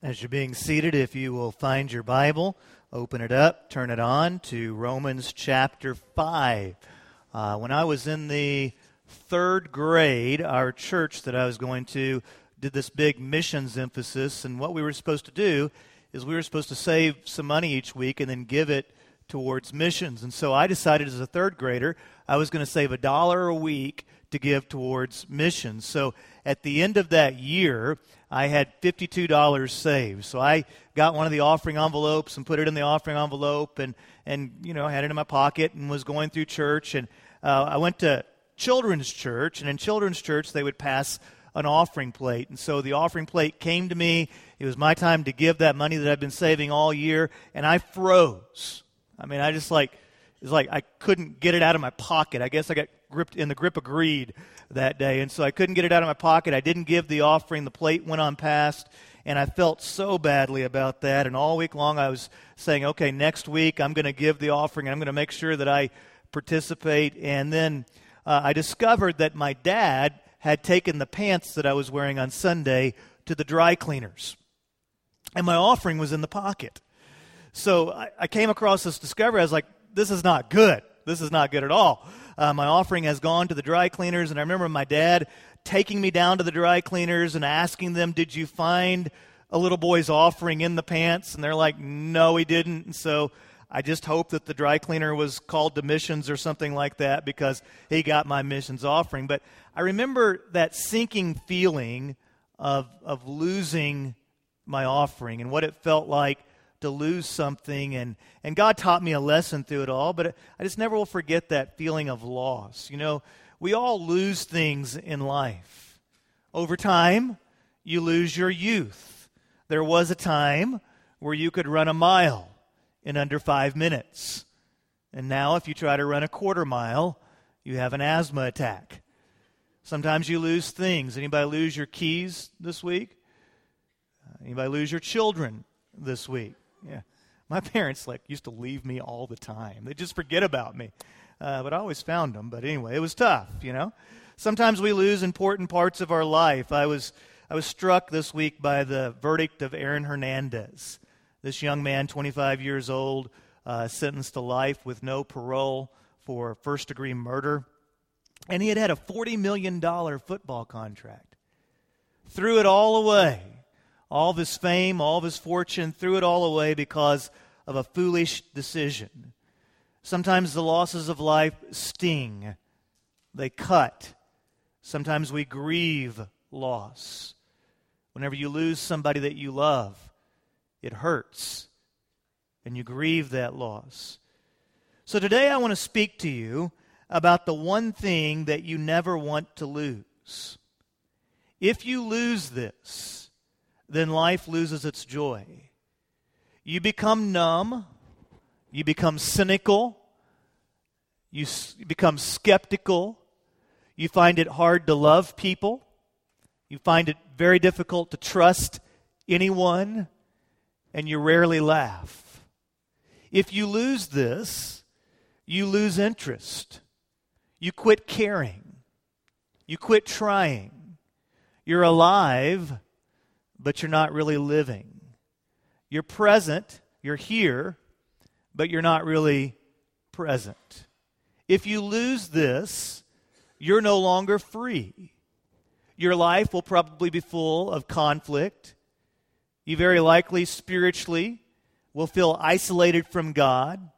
As you're being seated, if you will find your Bible, open it up, turn it on to Romans chapter 5. Uh, when I was in the third grade, our church that I was going to did this big missions emphasis, and what we were supposed to do is we were supposed to save some money each week and then give it towards missions. And so I decided as a third grader, I was going to save a dollar a week to give towards missions. So at the end of that year, I had $52 saved. So I got one of the offering envelopes and put it in the offering envelope and, and you know, had it in my pocket and was going through church. And uh, I went to children's church, and in children's church, they would pass an offering plate. And so the offering plate came to me. It was my time to give that money that I've been saving all year, and I froze. I mean, I just like, it's like I couldn't get it out of my pocket. I guess I got gripped in the grip of greed that day. And so I couldn't get it out of my pocket. I didn't give the offering. The plate went on past. And I felt so badly about that. And all week long I was saying, okay, next week I'm going to give the offering and I'm going to make sure that I participate. And then uh, I discovered that my dad had taken the pants that I was wearing on Sunday to the dry cleaners. And my offering was in the pocket. So I, I came across this discovery. I was like, this is not good. This is not good at all. Uh, my offering has gone to the dry cleaners, and I remember my dad taking me down to the dry cleaners and asking them, Did you find a little boy's offering in the pants? And they're like, No, he didn't. And so I just hope that the dry cleaner was called to missions or something like that because he got my missions offering. But I remember that sinking feeling of, of losing my offering and what it felt like to lose something. And, and God taught me a lesson through it all, but I just never will forget that feeling of loss. You know, we all lose things in life. Over time, you lose your youth. There was a time where you could run a mile in under five minutes. And now, if you try to run a quarter mile, you have an asthma attack. Sometimes you lose things. Anybody lose your keys this week? Anybody lose your children this week? Yeah. My parents like used to leave me all the time. They just forget about me. Uh, but I always found them. But anyway, it was tough, you know. Sometimes we lose important parts of our life. I was I was struck this week by the verdict of Aaron Hernandez. This young man, 25 years old, uh, sentenced to life with no parole for first degree murder. And he had had a $40 million football contract. Threw it all away all of his fame, all of his fortune, threw it all away because of a foolish decision. Sometimes the losses of life sting, they cut. Sometimes we grieve loss. Whenever you lose somebody that you love, it hurts, and you grieve that loss. So today I want to speak to you about the one thing that you never want to lose. If you lose this, then life loses its joy. You become numb, you become cynical, you s- become skeptical, you find it hard to love people, you find it very difficult to trust anyone, and you rarely laugh. If you lose this, you lose interest. You quit caring. You quit trying. You're alive but you're not really living. You're present, you're here, but you're not really present. If you lose this, you're no longer free. Your life will probably be full of conflict. You very likely spiritually will feel isolated from God,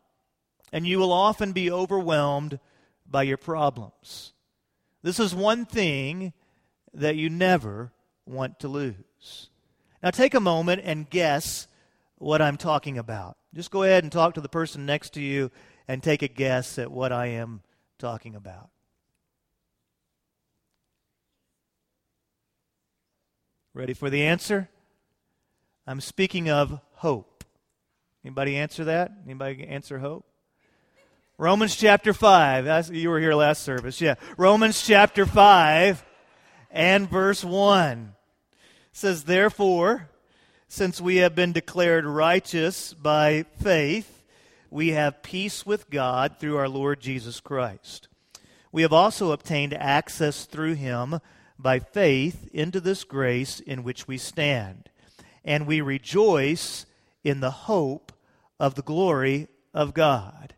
and you will often be overwhelmed by your problems. This is one thing that you never want to lose. Now take a moment and guess what I'm talking about. Just go ahead and talk to the person next to you and take a guess at what I am talking about. Ready for the answer? I'm speaking of hope. Anybody answer that? Anybody answer hope? Romans chapter 5. you were here last service. Yeah. Romans chapter 5 and verse 1 says, Therefore, since we have been declared righteous by faith, we have peace with God through our Lord Jesus Christ. We have also obtained access through him by faith into this grace in which we stand. and we rejoice in the hope of the glory of God.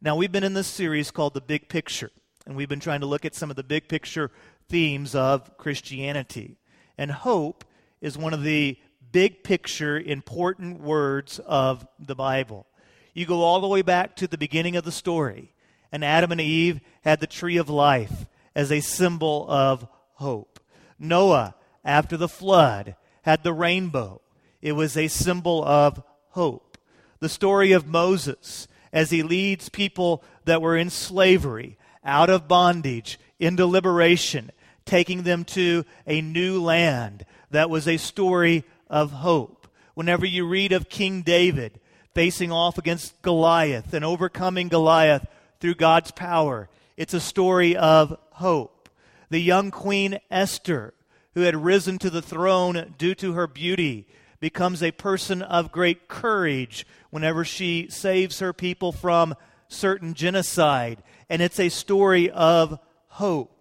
Now, we've been in this series called The Big Picture, and we've been trying to look at some of the big picture themes of Christianity. And hope is one of the big picture important words of the Bible. You go all the way back to the beginning of the story, and Adam and Eve had the tree of life as a symbol of hope. Noah, after the flood, had the rainbow. It was a symbol of hope. The story of Moses as he leads people that were in slavery out of bondage into liberation, taking them to a new land. That was a story of hope. Whenever you read of King David facing off against Goliath and overcoming Goliath through God's power, it's a story of hope. The young Queen Esther who had risen to the throne due to her beauty, becomes a person of great courage whenever she saves her people from certain genocide. And it's a story of hope.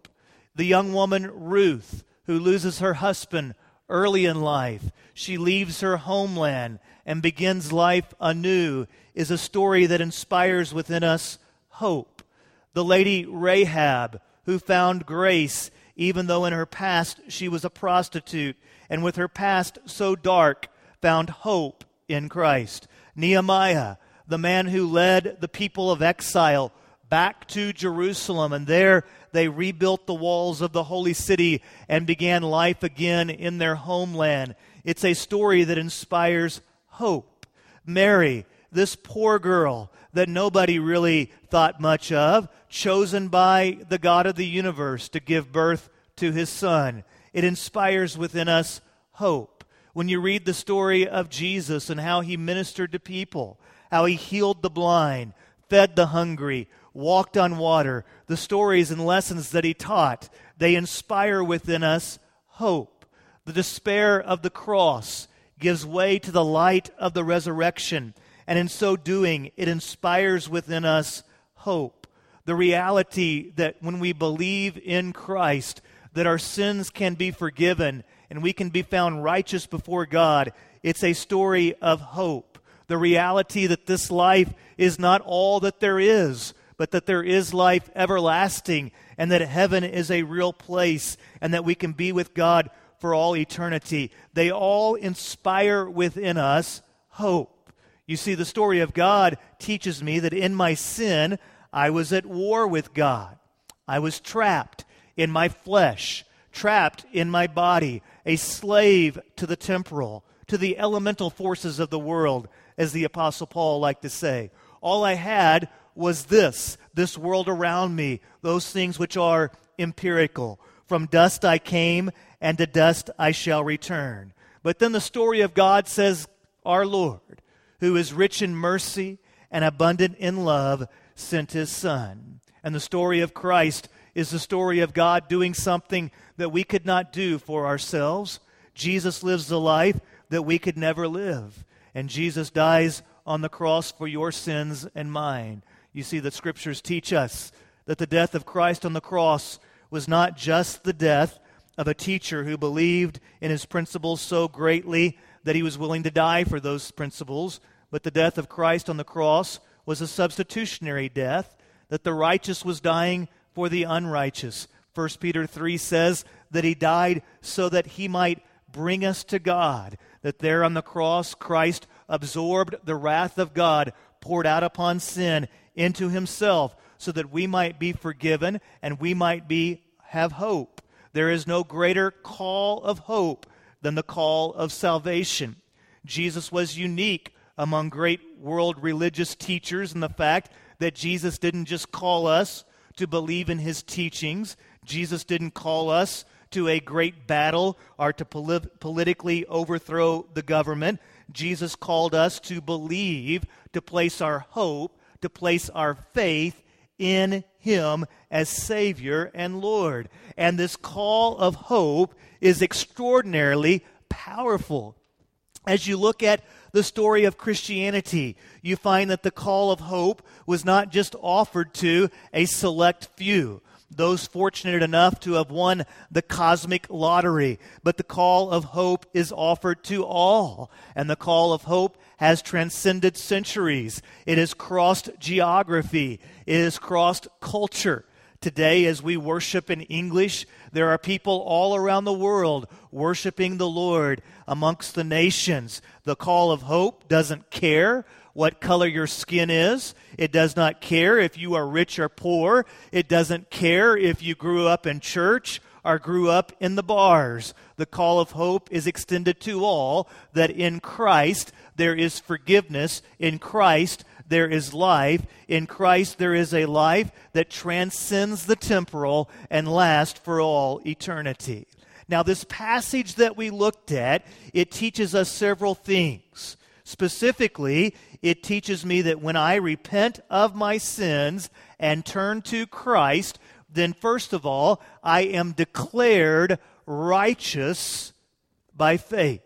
The young woman Ruth, who loses her husband early in life, she leaves her homeland and begins life anew, is a story that inspires within us hope. The lady Rahab, who found grace even though in her past she was a prostitute, and with her past so dark, found hope in Christ. Nehemiah, the man who led the people of exile back to Jerusalem, and there they rebuilt the walls of the holy city and began life again in their homeland. It's a story that inspires hope. Mary, this poor girl that nobody really thought much of, chosen by the God of the universe to give birth to his son. It inspires within us hope. When you read the story of Jesus and how he ministered to people, how he healed the blind, fed the hungry, walked on water, the stories and lessons that he taught, they inspire within us hope. The despair of the cross gives way to the light of the resurrection, and in so doing, it inspires within us hope. The reality that when we believe in Christ, that our sins can be forgiven and we can be found righteous before God. It's a story of hope. The reality that this life is not all that there is, but that there is life everlasting and that heaven is a real place and that we can be with God for all eternity. They all inspire within us hope. You see, the story of God teaches me that in my sin, I was at war with God. I was trapped in my flesh, trapped in my body, a slave to the temporal, to the elemental forces of the world, as the Apostle Paul liked to say. All I had was this, this world around me, those things which are empirical. From dust I came, and to dust I shall return. But then the story of God says, Our Lord, who is rich in mercy and abundant in love, sent his Son. And the story of Christ is the story of God doing something that we could not do for ourselves. Jesus lives the life that we could never live. And Jesus dies on the cross for your sins and mine. You see, the scriptures teach us that the death of Christ on the cross was not just the death of a teacher who believed in his principles so greatly that he was willing to die for those principles, but the death of Christ on the cross was a substitutionary death, that the righteous was dying for the unrighteous. 1 Peter 3 says that he died so that he might bring us to God, that there on the cross Christ absorbed the wrath of God poured out upon sin into himself so that we might be forgiven and we might be have hope. There is no greater call of hope than the call of salvation. Jesus was unique among great world religious teachers in the fact that Jesus didn't just call us to believe in his teachings. Jesus didn't call us to a great battle or to polit- politically overthrow the government. Jesus called us to believe, to place our hope, to place our faith in him as Savior and Lord. And this call of hope is extraordinarily powerful. As you look at the story of Christianity, you find that the call of hope was not just offered to a select few. Those fortunate enough to have won the cosmic lottery. But the call of hope is offered to all. And the call of hope has transcended centuries. It has crossed geography. It has crossed culture. Today, as we worship in English, there are people all around the world worshiping the Lord amongst the nations. The call of hope doesn't care what color your skin is. It does not care if you are rich or poor. It doesn't care if you grew up in church or grew up in the bars. The call of hope is extended to all that in Christ there is forgiveness. In Christ there is life. In Christ there is a life that transcends the temporal and lasts for all eternity. Now, this passage that we looked at, it teaches us several things. Specifically, it teaches me that when I repent of my sins and turn to Christ, then first of all, I am declared righteous by faith.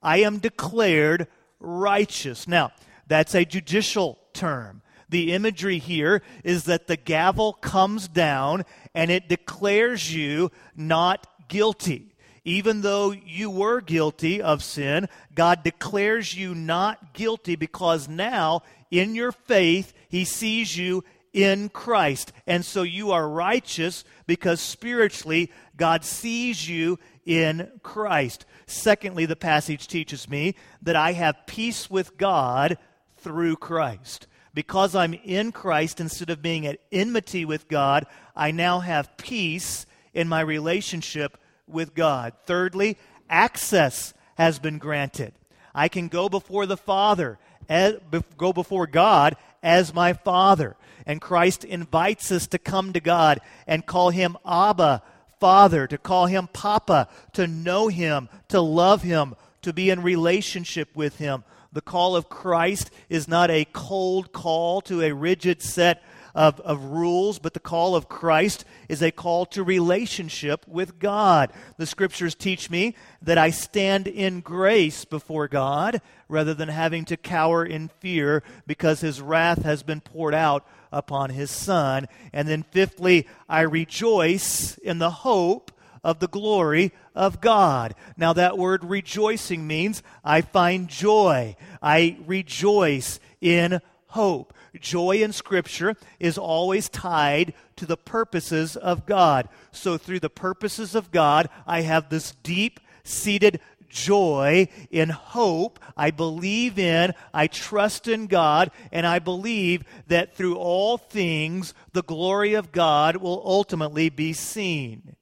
I am declared righteous. Now, that's a judicial term. The imagery here is that the gavel comes down and it declares you not guilty. Even though you were guilty of sin, God declares you not guilty because now, in your faith, He sees you in Christ. And so you are righteous because spiritually, God sees you in Christ. Secondly, the passage teaches me that I have peace with God through Christ. Because I'm in Christ, instead of being at enmity with God, I now have peace in my relationship with God. Thirdly, access has been granted. I can go before the Father, eh, as, go before God as my Father. And Christ invites us to come to God and call him Abba, Father, to call him Papa, to know him, to love him, to be in relationship with him. The call of Christ is not a cold call to a rigid set of, of rules, but the call of Christ is a call to relationship with God. The scriptures teach me that I stand in grace before God rather than having to cower in fear because his wrath has been poured out upon his Son. And then, fifthly, I rejoice in the hope of the glory of God. Now, that word rejoicing means I find joy. I rejoice in hope. Joy in Scripture is always tied to the purposes of God. So, through the purposes of God, I have this deep seated joy in hope. I believe in, I trust in God, and I believe that through all things, the glory of God will ultimately be seen.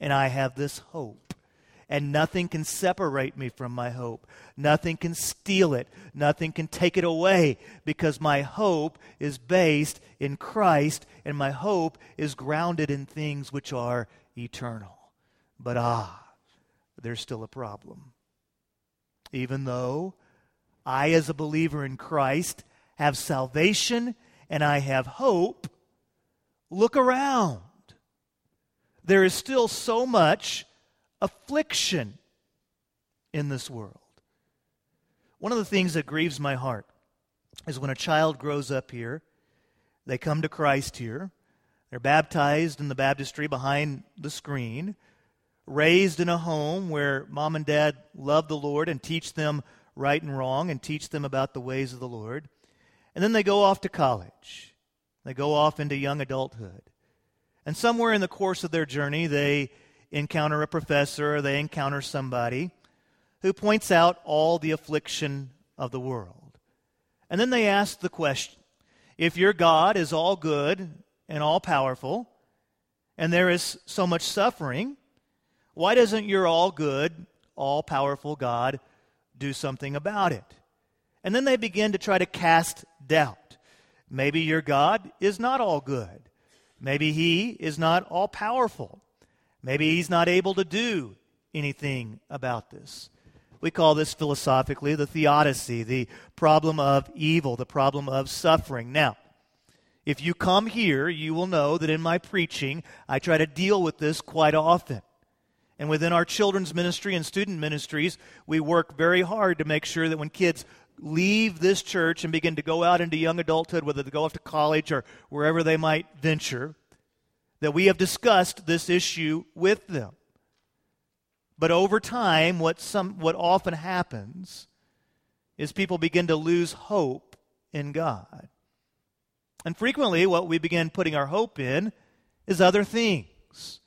And I have this hope and nothing can separate me from my hope. Nothing can steal it. Nothing can take it away because my hope is based in Christ and my hope is grounded in things which are eternal. But ah, there's still a problem. Even though I, as a believer in Christ, have salvation and I have hope, look around. There is still so much affliction in this world. One of the things that grieves my heart is when a child grows up here, they come to Christ here, they're baptized in the baptistry behind the screen, raised in a home where mom and dad love the Lord and teach them right and wrong and teach them about the ways of the Lord. And then they go off to college. They go off into young adulthood. And somewhere in the course of their journey, they encounter a professor or they encounter somebody who points out all the affliction of the world. And then they ask the question if your God is all good and all powerful, and there is so much suffering, why doesn't your all good, all powerful God do something about it? And then they begin to try to cast doubt. Maybe your God is not all good. Maybe he is not all powerful. Maybe he's not able to do anything about this. We call this philosophically the theodicy, the problem of evil, the problem of suffering. Now, if you come here, you will know that in my preaching, I try to deal with this quite often. And within our children's ministry and student ministries, we work very hard to make sure that when kids leave this church and begin to go out into young adulthood, whether they go off to college or wherever they might venture, that we have discussed this issue with them. But over time, what, some, what often happens is people begin to lose hope in God. And frequently, what we begin putting our hope in is other things.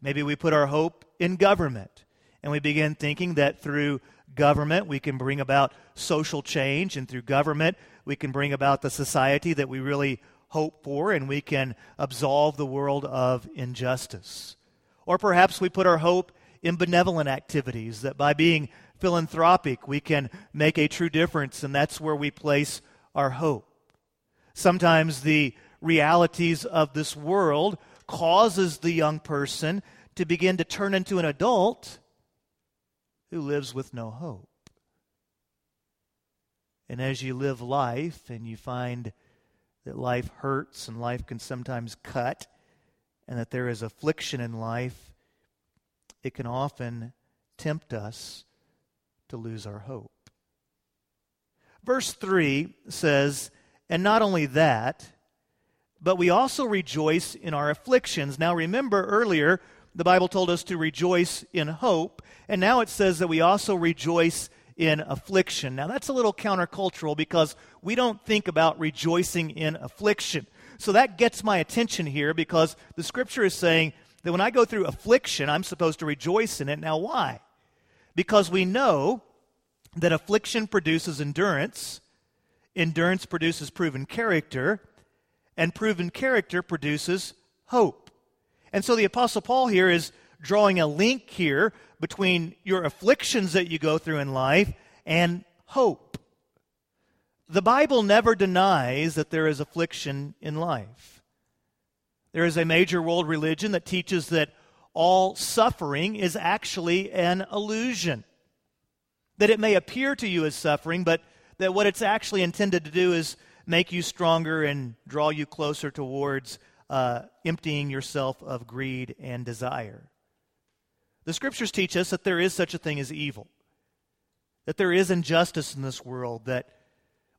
Maybe we put our hope in government, and we begin thinking that through government we can bring about social change, and through government we can bring about the society that we really hope for, and we can absolve the world of injustice. Or perhaps we put our hope in benevolent activities, that by being philanthropic we can make a true difference, and that's where we place our hope. Sometimes the realities of this world causes the young person to begin to turn into an adult who lives with no hope. And as you live life and you find that life hurts and life can sometimes cut, and that there is affliction in life, it can often tempt us to lose our hope. Verse 3 says, And not only that, but we also rejoice in our afflictions. Now remember earlier, the Bible told us to rejoice in hope, and now it says that we also rejoice in affliction. Now, that's a little countercultural because we don't think about rejoicing in affliction. So that gets my attention here because the scripture is saying that when I go through affliction, I'm supposed to rejoice in it. Now, why? Because we know that affliction produces endurance, endurance produces proven character, and proven character produces hope. And so the Apostle Paul here is drawing a link here between your afflictions that you go through in life and hope. The Bible never denies that there is affliction in life. There is a major world religion that teaches that all suffering is actually an illusion. That it may appear to you as suffering, but that what it's actually intended to do is make you stronger and draw you closer towards uh, emptying yourself of greed and desire. The scriptures teach us that there is such a thing as evil, that there is injustice in this world, that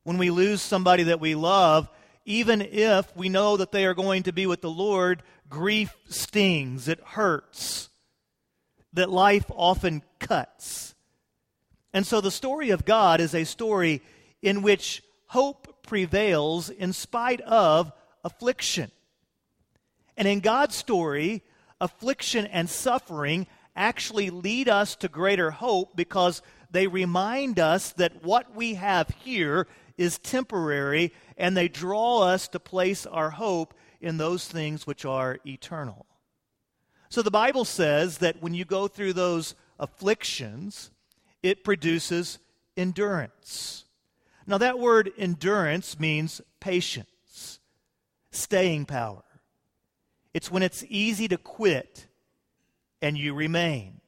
when we lose somebody that we love, even if we know that they are going to be with the Lord, grief stings, it hurts, that life often cuts. And so the story of God is a story in which hope prevails in spite of affliction. And in God's story, affliction and suffering actually lead us to greater hope because they remind us that what we have here is temporary and they draw us to place our hope in those things which are eternal. So the Bible says that when you go through those afflictions, it produces endurance. Now, that word endurance means patience, staying power. It's when it's easy to quit and you remain.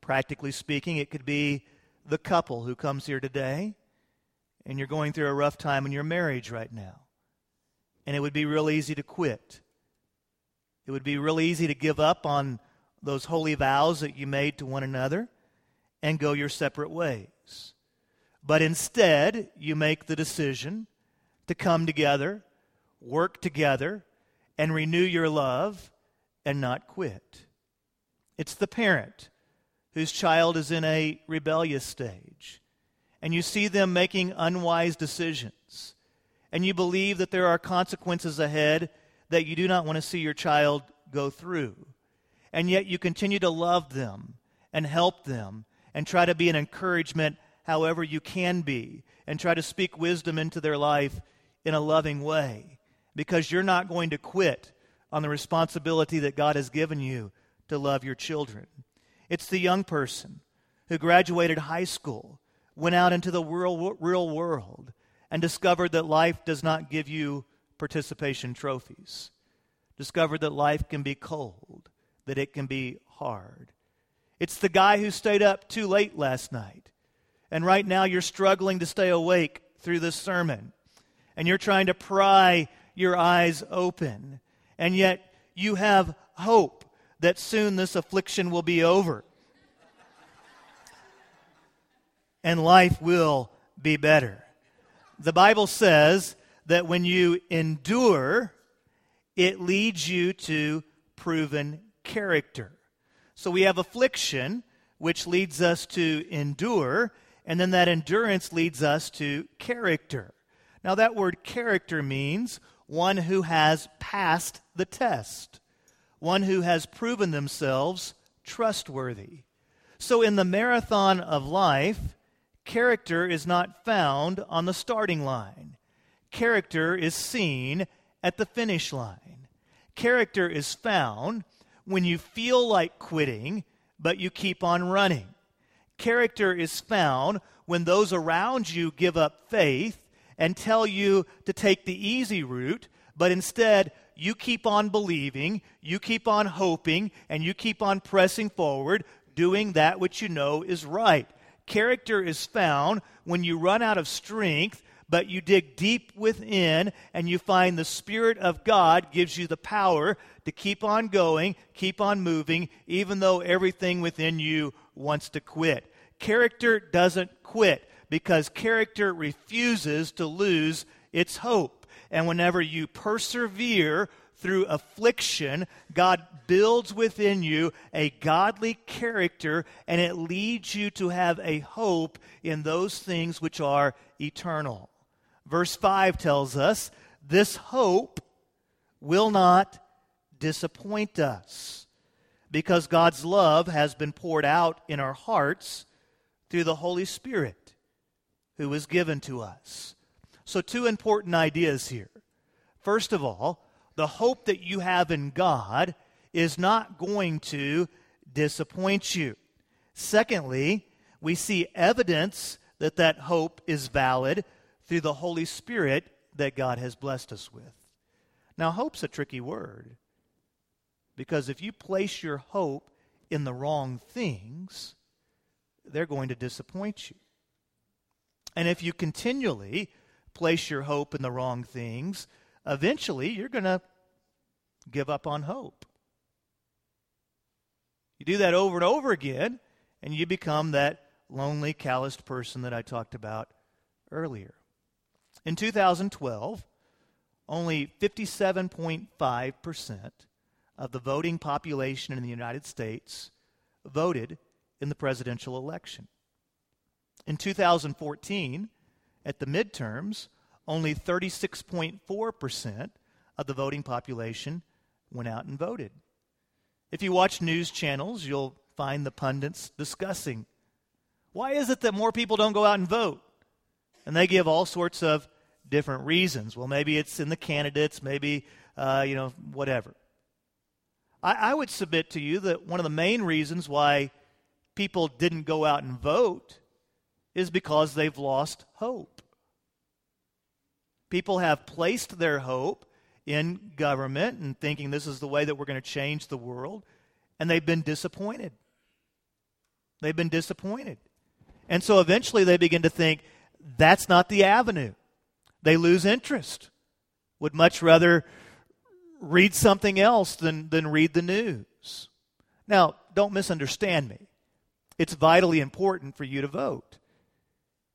Practically speaking, it could be the couple who comes here today and you're going through a rough time in your marriage right now. And it would be real easy to quit. It would be real easy to give up on those holy vows that you made to one another and go your separate ways. But instead, you make the decision to come together, work together, and renew your love and not quit. It's the parent whose child is in a rebellious stage. And you see them making unwise decisions. And you believe that there are consequences ahead that you do not want to see your child go through. And yet you continue to love them and help them and try to be an encouragement however you can be and try to speak wisdom into their life in a loving way because you're not going to quit on the responsibility that God has given you to love your children. It's the young person who graduated high school, went out into the real, real world, and discovered that life does not give you participation trophies. Discovered that life can be cold, that it can be hard. It's the guy who stayed up too late last night, and right now you're struggling to stay awake through this sermon, and you're trying to pry your eyes open, and yet you have hope that soon this affliction will be over and life will be better. The Bible says that when you endure, it leads you to proven character. So we have affliction, which leads us to endure, and then that endurance leads us to character. Now, that word character means one who has passed the test, one who has proven themselves trustworthy. So, in the marathon of life, character is not found on the starting line. Character is seen at the finish line. Character is found when you feel like quitting, but you keep on running. Character is found when those around you give up faith and tell you to take the easy route, but instead you keep on believing, you keep on hoping, and you keep on pressing forward, doing that which you know is right. Character is found when you run out of strength, but you dig deep within and you find the Spirit of God gives you the power to keep on going, keep on moving, even though everything within you wants to quit. Character doesn't quit because character refuses to lose its hope. And whenever you persevere through affliction, God builds within you a godly character and it leads you to have a hope in those things which are eternal. Verse 5 tells us this hope will not disappoint us because God's love has been poured out in our hearts through the Holy Spirit who was given to us. So, two important ideas here. First of all, the hope that you have in God is not going to disappoint you. Secondly, we see evidence that that hope is valid through the Holy Spirit that God has blessed us with. Now, hope's a tricky word because if you place your hope in the wrong things, they're going to disappoint you. And if you continually place your hope in the wrong things, eventually you're going to give up on hope. You do that over and over again, and you become that lonely, calloused person that I talked about earlier. In 2012, only 57.5% of the voting population in the United States voted in the presidential election. In 2014, at the midterms, only 36.4% of the voting population went out and voted. If you watch news channels, you'll find the pundits discussing why is it that more people don't go out and vote? And they give all sorts of different reasons. Well, maybe it's in the candidates, maybe, uh, you know, whatever. I, I would submit to you that one of the main reasons why people didn't go out and vote is because they've lost hope. People have placed their hope in government and thinking this is the way that we're going to change the world, and they've been disappointed. They've been disappointed. And so eventually they begin to think that's not the avenue. They lose interest, would much rather read something else than, than read the news. Now, don't misunderstand me. It's vitally important for you to vote.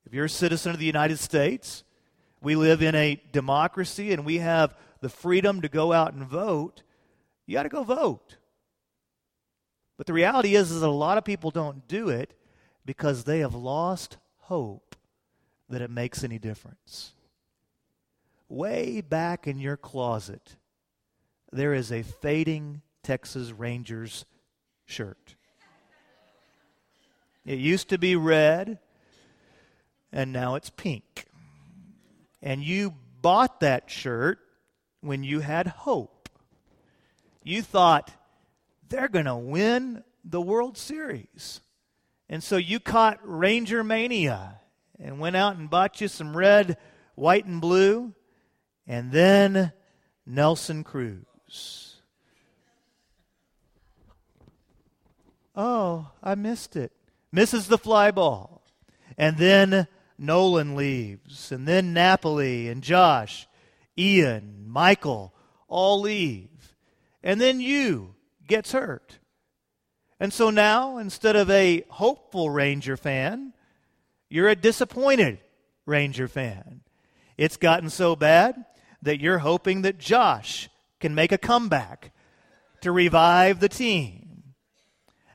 If you're a citizen of the United States, we live in a democracy and we have the freedom to go out and vote. You got to go vote. But the reality is, is that a lot of people don't do it because they have lost hope that it makes any difference. Way back in your closet, there is a fading Texas Rangers shirt. It used to be red, and now it's pink. And you bought that shirt when you had hope. You thought, they're going to win the World Series. And so you caught Ranger Mania and went out and bought you some red, white, and blue, and then Nelson Cruz. Oh, I missed it. Misses the fly ball. And then Nolan leaves, and then Napoli and Josh, Ian, Michael all leave. And then Yu gets hurt. And so now, instead of a hopeful Ranger fan, you're a disappointed Ranger fan. It's gotten so bad that you're hoping that Josh can make a comeback to revive the team.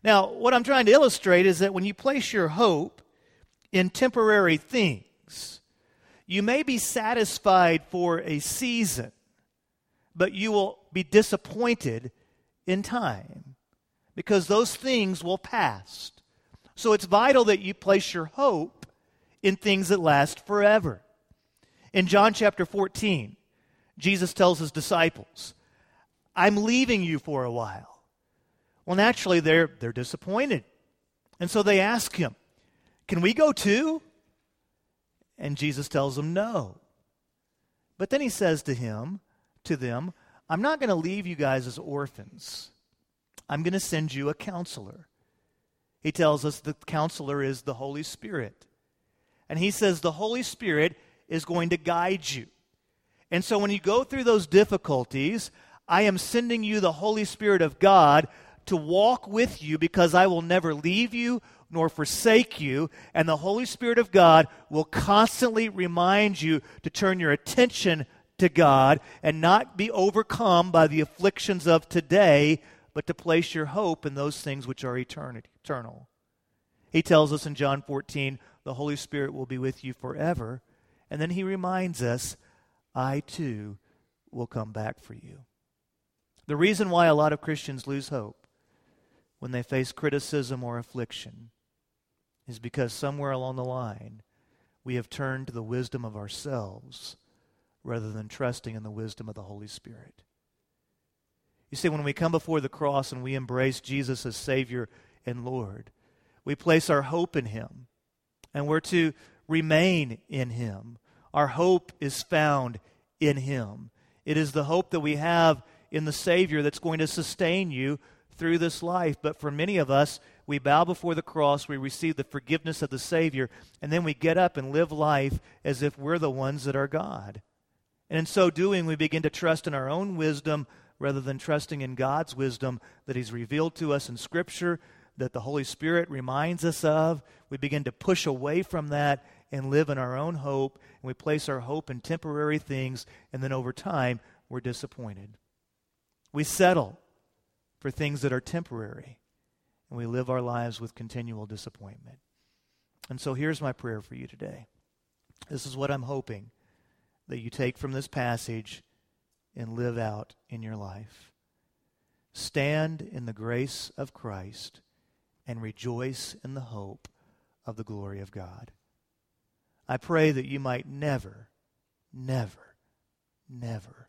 Now, what I'm trying to illustrate is that when you place your hope in temporary things, you may be satisfied for a season, but you will be disappointed in time because those things will pass. So it's vital that you place your hope in things that last forever. In John chapter 14, Jesus tells his disciples, I'm leaving you for a while. Well, naturally, they're, they're disappointed. And so they ask him, Can we go too? And Jesus tells them no. But then he says to him, to them, I'm not going to leave you guys as orphans. I'm going to send you a counselor. He tells us the counselor is the Holy Spirit. And he says the Holy Spirit is going to guide you. And so when you go through those difficulties, I am sending you the Holy Spirit of God to walk with you because I will never leave you nor forsake you. And the Holy Spirit of God will constantly remind you to turn your attention to God and not be overcome by the afflictions of today, but to place your hope in those things which are eternal. He tells us in John 14, the Holy Spirit will be with you forever. And then he reminds us, I too will come back for you. The reason why a lot of Christians lose hope when they face criticism or affliction is because somewhere along the line we have turned to the wisdom of ourselves rather than trusting in the wisdom of the Holy Spirit. You see, when we come before the cross and we embrace Jesus as Savior and Lord, we place our hope in Him, and we're to remain in Him. Our hope is found in Him. It is the hope that we have in the Savior that's going to sustain you through this life. But for many of us, we bow before the cross, we receive the forgiveness of the Savior, and then we get up and live life as if we're the ones that are God. And in so doing, we begin to trust in our own wisdom rather than trusting in God's wisdom that He's revealed to us in Scripture, that the Holy Spirit reminds us of. We begin to push away from that and live in our own hope, and we place our hope in temporary things, and then over time, we're disappointed. We settle for things that are temporary, and we live our lives with continual disappointment. And so here's my prayer for you today. This is what I'm hoping that you take from this passage and live out in your life. Stand in the grace of Christ and rejoice in the hope of the glory of God. I pray that you might never, never, never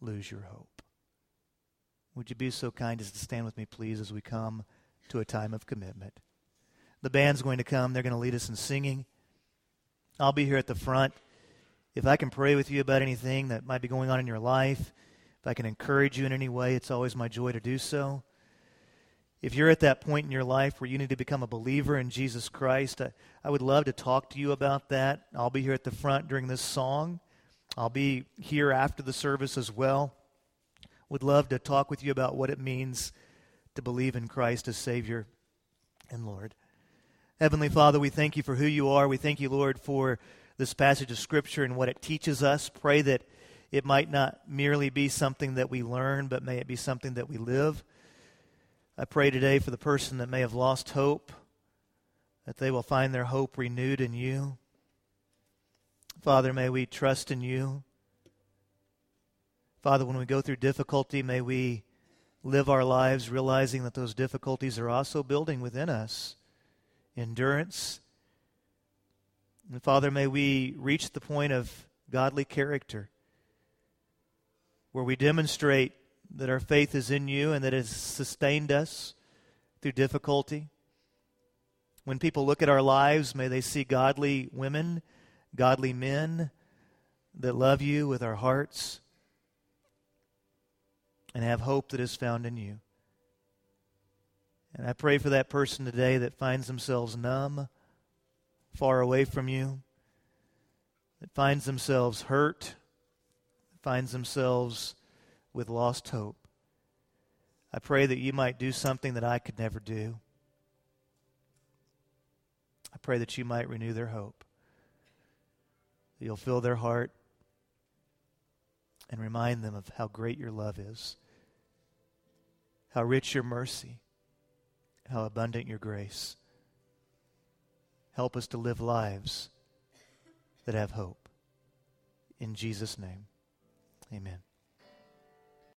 lose your hope. Would you be so kind as to stand with me, please, as we come to a time of commitment? The band's going to come. They're going to lead us in singing. I'll be here at the front. If I can pray with you about anything that might be going on in your life, if I can encourage you in any way, it's always my joy to do so. If you're at that point in your life where you need to become a believer in Jesus Christ, I, I would love to talk to you about that. I'll be here at the front during this song. I'll be here after the service as well. Would love to talk with you about what it means to believe in Christ as Savior and Lord. Heavenly Father, we thank you for who you are. We thank you, Lord, for this passage of Scripture and what it teaches us. Pray that it might not merely be something that we learn, but may it be something that we live. I pray today for the person that may have lost hope, that they will find their hope renewed in you. Father, may we trust in you. Father, when we go through difficulty, may we live our lives realizing that those difficulties are also building within us endurance and Father, may we reach the point of godly character where we demonstrate that our faith is in you and that it has sustained us through difficulty. When people look at our lives, may they see godly women, godly men that love you with our hearts and have hope that is found in you. And I pray for that person today that finds themselves numb far away from you, that finds themselves hurt, finds themselves with lost hope. I pray that you might do something that I could never do. I pray that you might renew their hope. That you'll fill their heart and remind them of how great your love is. How rich your mercy, how abundant your grace. Help us to live lives that have hope. In Jesus' name, amen.